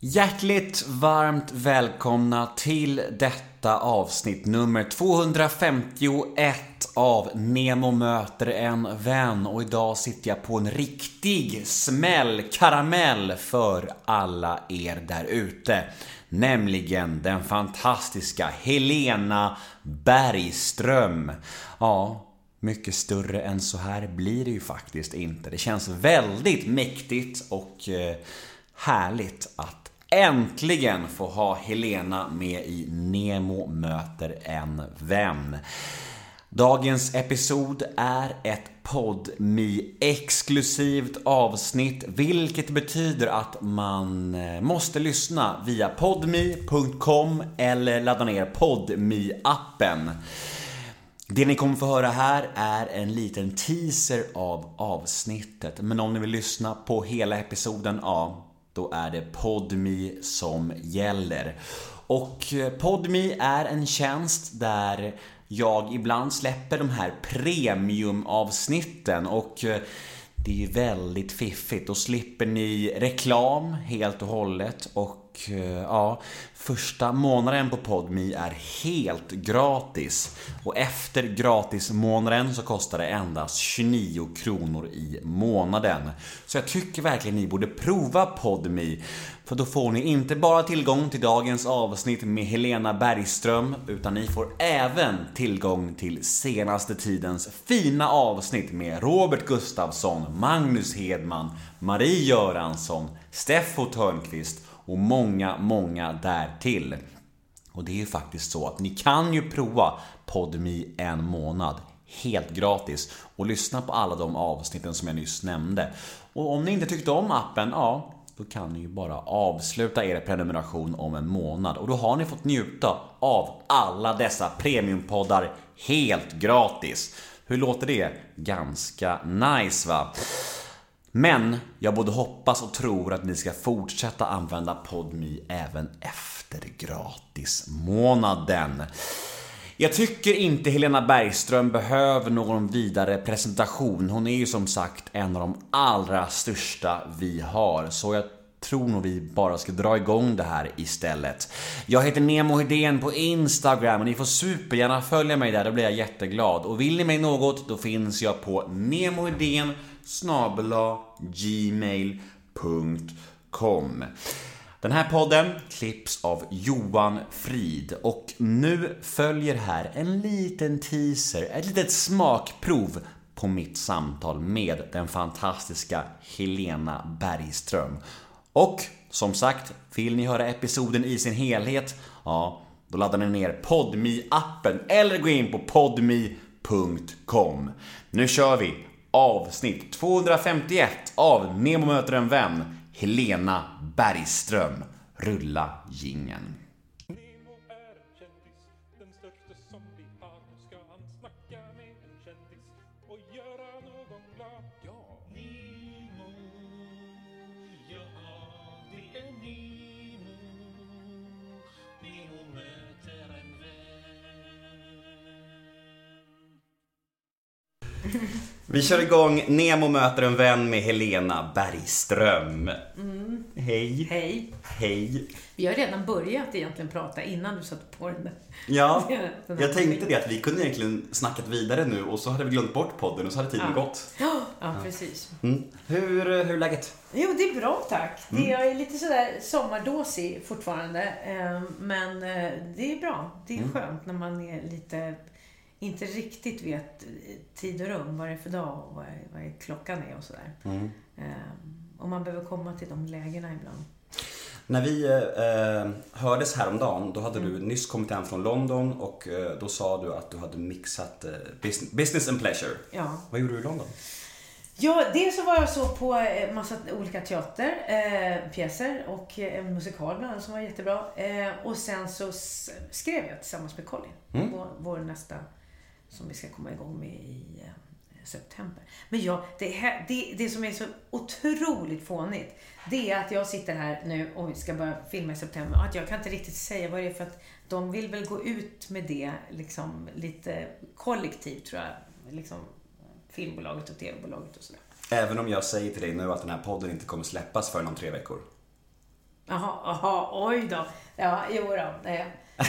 Hjärtligt varmt välkomna till detta avsnitt nummer 251 av Nemo möter en vän och idag sitter jag på en riktig smällkaramell för alla er där ute. Nämligen den fantastiska Helena Bergström. Ja, mycket större än så här blir det ju faktiskt inte. Det känns väldigt mäktigt och eh, härligt att äntligen få ha Helena med i Nemo möter en vän. Dagens episod är ett podmi exklusivt avsnitt, vilket betyder att man eh, måste lyssna via podmi.com eller ladda ner podmi appen det ni kommer få höra här är en liten teaser av avsnittet, men om ni vill lyssna på hela episoden, ja, då är det Podmi som gäller. Och eh, Podmi är en tjänst där jag ibland släpper de här premiumavsnitten och eh, det är ju väldigt fiffigt. Då slipper ni reklam helt och hållet och och eh, ja, Första månaden på PodMe är helt gratis och efter gratismånaden så kostar det endast 29 kronor i månaden. Så jag tycker verkligen ni borde prova PodMe för då får ni inte bara tillgång till dagens avsnitt med Helena Bergström utan ni får även tillgång till senaste tidens fina avsnitt med Robert Gustafsson, Magnus Hedman, Marie Göransson, Steffo Törnqvist och många, många därtill. Och det är ju faktiskt så att ni kan ju prova Podmi en månad helt gratis och lyssna på alla de avsnitten som jag nyss nämnde. Och om ni inte tyckte om appen, ja, då kan ni ju bara avsluta er prenumeration om en månad och då har ni fått njuta av alla dessa premiumpoddar helt gratis. Hur låter det? Ganska nice va? Men jag både hoppas och tror att ni ska fortsätta använda PodMe även efter gratismånaden. Jag tycker inte Helena Bergström behöver någon vidare presentation. Hon är ju som sagt en av de allra största vi har, så jag tror nog vi bara ska dra igång det här istället. Jag heter Nemo Hedén på Instagram och ni får supergärna följa mig där, då blir jag jätteglad. Och vill ni mig något, då finns jag på nemohedén snabela gmail.com Den här podden klipps av Johan Frid och nu följer här en liten teaser, ett litet smakprov på mitt samtal med den fantastiska Helena Bergström. Och som sagt, vill ni höra episoden i sin helhet? Ja, då laddar ni ner podmi appen eller gå in på podmi.com. Nu kör vi! Avsnitt 251 av Nemo möter en vän, Helena Bergström. Rulla gingen. Vi kör igång Nemo möter en vän med Helena Bergström. Mm. Hej. Hej. Hej. Vi har redan börjat egentligen prata innan du satte på den där. Ja, den jag tänkte det att vi kunde egentligen snackat vidare nu och så hade vi glömt bort podden och så hade tiden ja. gått. Ja, ja precis. Mm. Hur, hur är läget? Jo, det är bra tack. Mm. Det är lite sådär sommardåsig fortfarande. Eh, men eh, det är bra. Det är mm. skönt när man är lite inte riktigt vet tid och rum, vad det är för dag och vad, är, vad är klockan är och sådär. Mm. Um, och man behöver komma till de lägena ibland. När vi eh, hördes häromdagen, då hade mm. du nyss kommit hem från London och eh, då sa du att du hade mixat eh, business, business and pleasure. Ja. Vad gjorde du i London? Ja, dels så var jag så på eh, massa olika teaterpjäser eh, och en musikal bland annat som var jättebra. Eh, och sen så skrev jag tillsammans med Colin, mm. vår, vår nästa som vi ska komma igång med i eh, september. Men ja, det, här, det, det som är så otroligt fånigt, det är att jag sitter här nu och vi ska börja filma i september och att jag kan inte riktigt säga vad det är för att de vill väl gå ut med det liksom lite kollektivt tror jag. Liksom filmbolaget och tv-bolaget och sådär. Även om jag säger till dig nu att den här podden inte kommer släppas förrän om tre veckor? Jaha, jaha, oj då. Ja, jo då. Eh,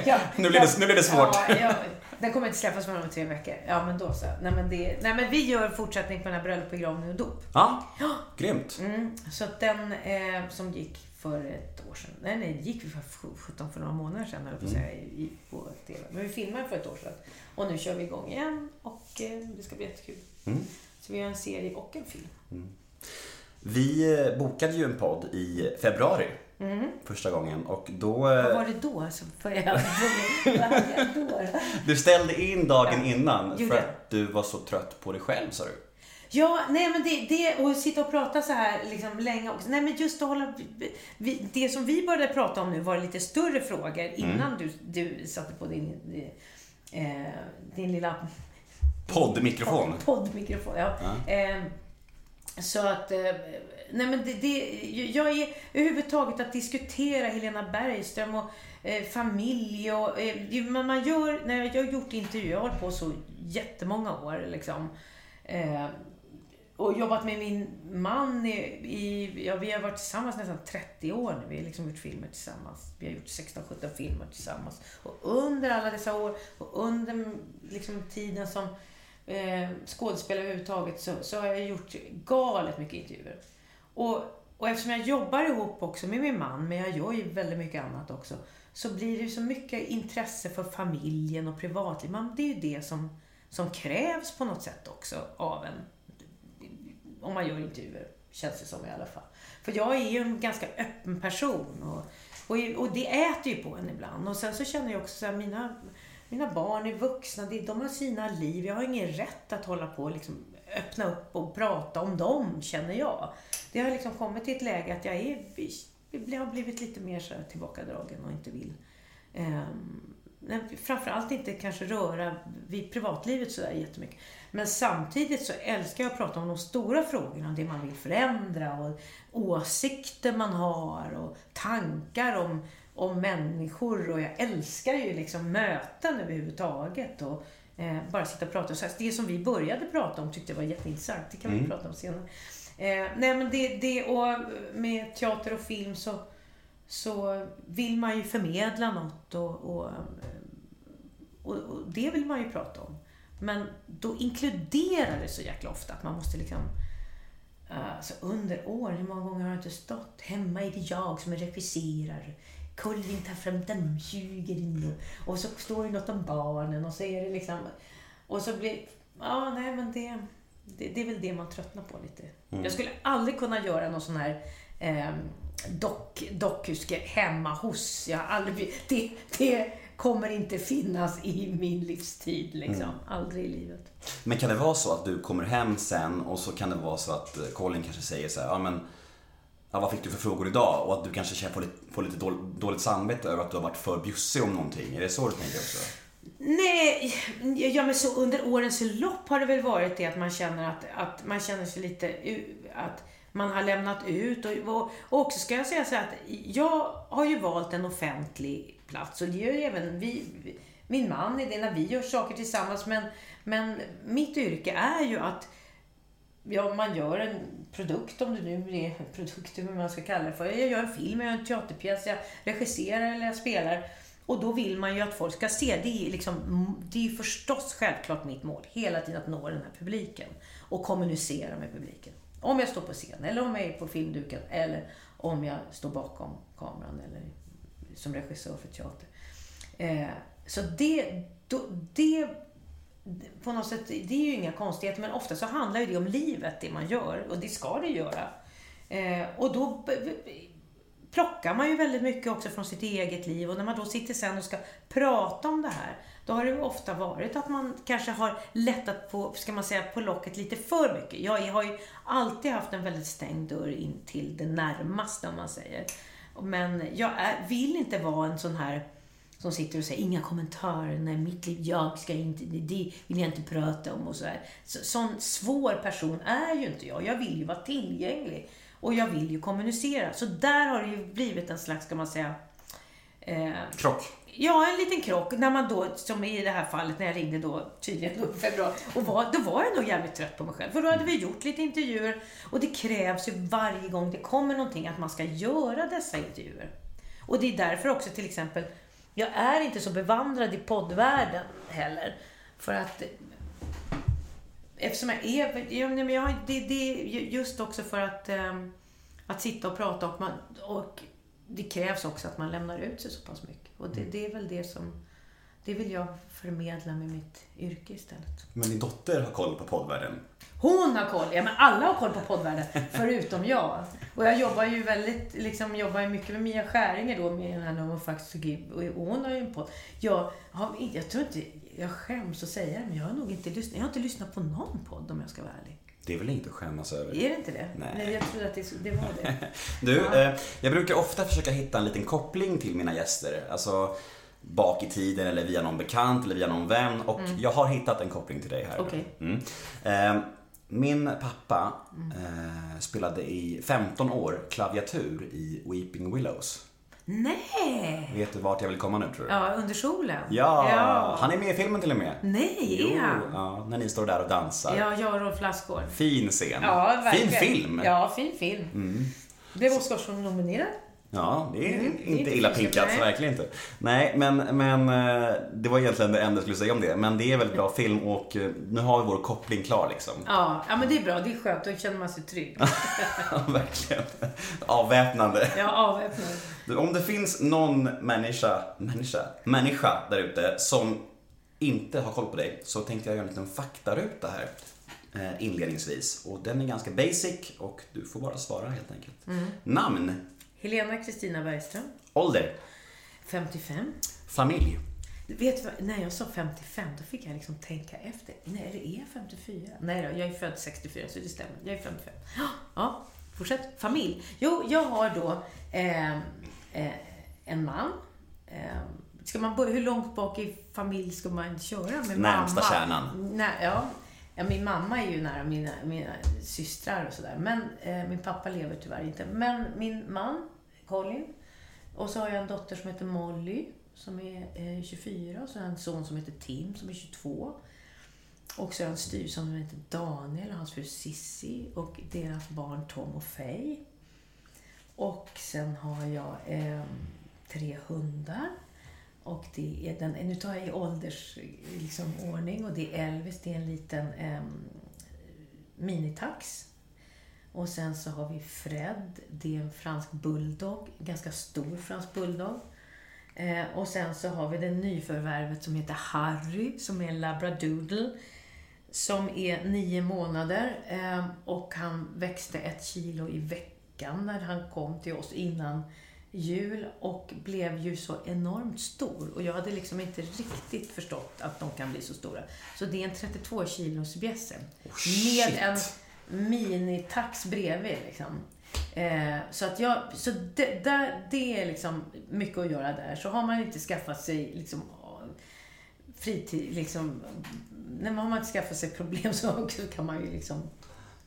ja, nu, blir det, nu blir det svårt. Ja, ja, den kommer inte släppas förrän om tre veckor. Ja, men då så. Nej, men, det, nej, men vi gör fortsättning på den här bröllop, begravning och dop. Ja, ja. grymt. Mm, så att den eh, som gick för ett år sedan. Nej, nej, gick vi för 17 för några månader sedan, eller på mm. säga, i, på TV. Men vi filmade för ett år sedan. Och nu kör vi igång igen och eh, det ska bli jättekul. Mm. Så vi gör en serie och en film. Mm. Vi eh, bokade ju en podd i februari. Mm. Första gången och då... Vad var det då? Vad hade jag då? Du ställde in dagen ja. innan för att du var så trött på dig själv sa du. Ja, nej men det, det och sitta och prata så här liksom länge också. Nej men just att hålla, vi, det som vi började prata om nu var lite större frågor innan mm. du, du satte på din, eh, din lilla Poddmikrofon. Poddmikrofon, ja. ja. Eh, så att, eh, nej men det, det, jag är överhuvudtaget att diskutera Helena Bergström och eh, familj och, eh, man gör, när jag har gjort intervjuer, jag har hållit på så jättemånga år liksom. Eh, och jobbat med min man i, i, ja vi har varit tillsammans nästan 30 år nu. Vi har liksom gjort filmer tillsammans. Vi har gjort 16-17 filmer tillsammans. Och under alla dessa år och under liksom tiden som eh, skådespelare överhuvudtaget så, så har jag gjort galet mycket intervjuer. Och, och eftersom jag jobbar ihop också med min man, men jag gör ju väldigt mycket annat också, så blir det ju så mycket intresse för familjen och privatliv. Man, det är ju det som, som krävs på något sätt också av en om man gör intervjuer, känns det som i alla fall. För jag är ju en ganska öppen person och, och, och det äter ju på en ibland. Och sen så känner jag också att mina, mina barn är vuxna, de har sina liv. Jag har ingen rätt att hålla på och liksom öppna upp och prata om dem, känner jag. Det har liksom kommit till ett läge att jag är, jag har blivit lite mer så tillbakadragen och inte vill um, framförallt inte kanske röra vid privatlivet sådär jättemycket. Men samtidigt så älskar jag att prata om de stora frågorna, det man vill förändra och åsikter man har och tankar om, om människor och jag älskar ju liksom möten överhuvudtaget och eh, bara sitta och prata. Så det som vi började prata om tyckte jag var jätteintressant, det kan vi mm. prata om senare. Eh, nej men det, det och med teater och film så så vill man ju förmedla något och, och, och, och, det vill man ju prata om. Men då inkluderar det så jäkla ofta att man måste liksom Alltså under år, hur många gånger har jag inte stått? Hemma är det jag som är regisserar. Colin tar fram dammsugaren och så står det något om barnen och så är det liksom... Och så blir... Ja, nej men det, det, det är väl det man tröttnar på lite. Mm. Jag skulle aldrig kunna göra någon sån här eh, dock, dokuske hemma hos. Jag aldrig, det, det kommer inte finnas i min livstid. Liksom. Mm. Aldrig i livet. Men kan det vara så att du kommer hem sen och så kan det vara så att eh, Colin kanske säger så här, ja men ja, vad fick du för frågor idag? Och att du kanske får lite, får lite dåligt samvete över att du har varit för bjussig om någonting. Är det så du tänker också? Nej, ja men så under årens lopp har det väl varit det att man känner att, att man känner sig lite, att man har lämnat ut. Och, och, också ska jag säga så att jag har ju valt en offentlig plats och det gör ju även vi, min man i det när vi gör saker tillsammans. Men, men mitt yrke är ju att ja, man gör en produkt, om det nu är en produkt, hur man ska kalla det för. Jag gör en film, jag gör en teaterpjäs, jag regisserar eller jag spelar. Och då vill man ju att folk ska se. Det är, liksom, det är ju förstås självklart mitt mål, hela tiden att nå den här publiken. Och kommunicera med publiken. Om jag står på scen, eller om jag är på filmduken, eller om jag står bakom kameran, eller som regissör för teater. Eh, så det, då, det, på något sätt, det är ju inga konstigheter, men ofta så handlar ju det om livet, det man gör, och det ska det göra. Eh, och då plockar man ju väldigt mycket också från sitt eget liv och när man då sitter sen och ska prata om det här, då har det ju ofta varit att man kanske har lättat på, ska man säga, på locket lite för mycket. Jag har ju alltid haft en väldigt stängd dörr in till det närmaste, om man säger. Men jag är, vill inte vara en sån här som sitter och säger inga kommentarer, nej mitt liv, jag ska inte, det vill jag inte prata om och så här. Så, sån svår person är ju inte jag. Jag vill ju vara tillgänglig och jag vill ju kommunicera. Så där har det ju blivit en slags, ska man säga, Eh, Krock. Ja, en liten krock. När man då, som i det här fallet när jag ringde då tydligen i februari, och var, då var jag nog jävligt trött på mig själv. För då hade vi gjort lite intervjuer och det krävs ju varje gång det kommer någonting att man ska göra dessa intervjuer. Och det är därför också till exempel, jag är inte så bevandrad i poddvärlden heller. För att eftersom jag är, ja, men jag, det, det just också för att, um, att sitta och prata och, man, och det krävs också att man lämnar ut sig så pass mycket. Och det, det är väl det som, det vill jag förmedla med mitt yrke istället. Men din dotter har koll på poddvärlden? Hon har koll, ja men alla har koll på poddvärlden, förutom jag. Och jag jobbar ju väldigt, liksom jobbar mycket med Mia Skäringer då, med den här No Facts to Give. Och hon har ju en podd. Jag, har, jag tror inte, jag skäms att säga det, men jag har nog inte lyssnat, jag har inte lyssnat på någon podd om jag ska vara ärlig. Det är väl inte att skämmas över? Är det inte det? Nej. Nej jag trodde att det, det var det. du, ja. eh, jag brukar ofta försöka hitta en liten koppling till mina gäster. Alltså bak i tiden eller via någon bekant eller via någon vän. Och mm. jag har hittat en koppling till dig här. Okay. Mm. Eh, min pappa eh, spelade i 15 år klaviatur i Weeping Willows. Nej! Vet du vart jag vill komma nu tror du? Ja, under solen. Ja, ja. han är med i filmen till och med. Nej, jo, ja, när ni står där och dansar. Ja, jag och Rolf Lassgård. Fin scen. Ja, verkligen. Fin film. Ja, fin film. Mm. Blev Oscarsson-nominerad. Ja, det är Mm, inte illa pinkat, verkligen inte. Nej, men, men eh, det var egentligen det enda jag skulle säga om det. Men det är väldigt bra film och eh, nu har vi vår koppling klar liksom. Ja, ja men det är bra. Det är skönt. Då känner man sig trygg. Ja, verkligen. Avväpnande. Ja, avväpnad. Du, Om det finns någon människa, människa, människa där ute som inte har koll på dig så tänkte jag göra en liten faktaruta här eh, inledningsvis. Och den är ganska basic och du får bara svara helt enkelt. Mm. Namn, Helena Kristina Bergström. ålder, 55. familj, Vet du vad, när jag sa 55, då fick jag liksom tänka efter. Nej, eller är jag 54? Nej då, jag är född 64, så det stämmer. Jag är 55. Ja, fortsätt. Familj. Jo, jag har då eh, eh, en man. Eh, ska man börja, hur långt bak i familj ska man köra? Med Närmsta mamma? kärnan. Nej, ja ja, min mamma är ju nära mina, mina systrar och sådär. Men eh, min pappa lever tyvärr inte. Men min man, Colin. Och så har jag en dotter som heter Molly som är eh, 24 och så har jag en son som heter Tim som är 22. Och så har jag en styvson som heter Daniel och hans fru Sissi och deras barn Tom och Faye. Och sen har jag eh, tre hundar. Och det är den, nu tar jag i åldersordning liksom, ordning, och det är Elvis, det är en liten eh, minitax. Och sen så har vi Fred, det är en fransk bulldog, ganska stor fransk bulldog. Eh, och sen så har vi det nyförvärvet som heter Harry, som är en labradoodle. Som är nio månader eh, och han växte ett kilo i veckan när han kom till oss innan jul och blev ju så enormt stor. Och jag hade liksom inte riktigt förstått att de kan bli så stora. Så det är en 32 kilos bjässe. Oh, med en minitax bredvid liksom. Eh, så att jag, så det, där, det är liksom mycket att göra där. Så har man inte skaffat sig liksom fritid, liksom, när man har inte skaffat sig problem så kan man ju liksom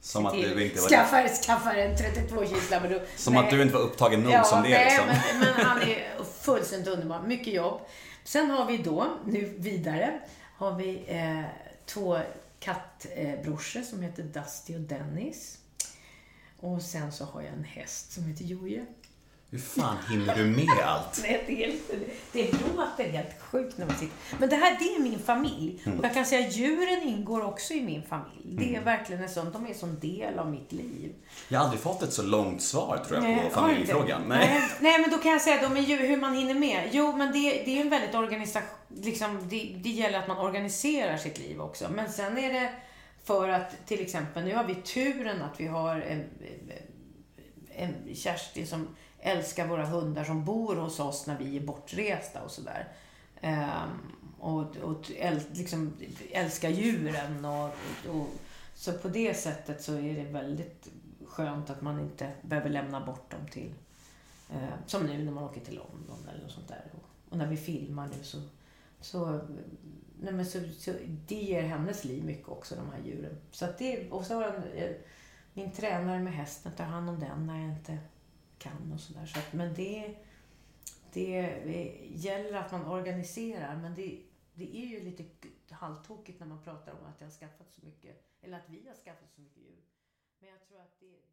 Som att du inte var, skaffa, skaffa en 32 kilos labrador. som Nej. att du inte var upptagen nog Ja, som det nej, liksom. men, men han är fullständigt underbar. Mycket jobb. Sen har vi då, nu vidare, har vi eh, två kattbrorsor som heter Dusty och Dennis. Och sen så har jag en häst som heter Joje. Hur fan hinner du med allt? Nej, det, är lite, det låter helt sjukt när man sitter... Men det här, det är min familj. Mm. Och jag kan säga att djuren ingår också i min familj. Det är verkligen en sån, de är en sån del av mitt liv. Jag har aldrig fått ett så långt svar tror jag på har familjefrågan. Nej. Nej. Nej, men då kan jag säga då med djur, hur man hinner med. Jo, men det, det är en väldigt organisation, liksom, det, det gäller att man organiserar sitt liv också. Men sen är det för att till exempel, nu har vi turen att vi har en, en Kerstin som älskar våra hundar som bor hos oss när vi är bortresta och sådär. Um, och och äl, liksom, älskar djuren och, och så på det sättet så är det väldigt skönt att man inte behöver lämna bort dem till uh, som nu när man åker till London eller något sånt där. Och, och när vi filmar nu så, så, nej men så, så det ger hennes liv mycket också, de här djuren. Så att det, och så har jag, eh, min tränare med hästen tar hand om den när jag inte kan och sådär. Så att, men det, det eh, gäller att man organiserar men det, det är ju lite halvtokigt när man pratar om att jag har skaffat så mycket, eller att vi har skaffat så mycket djur. Men jag tror att det,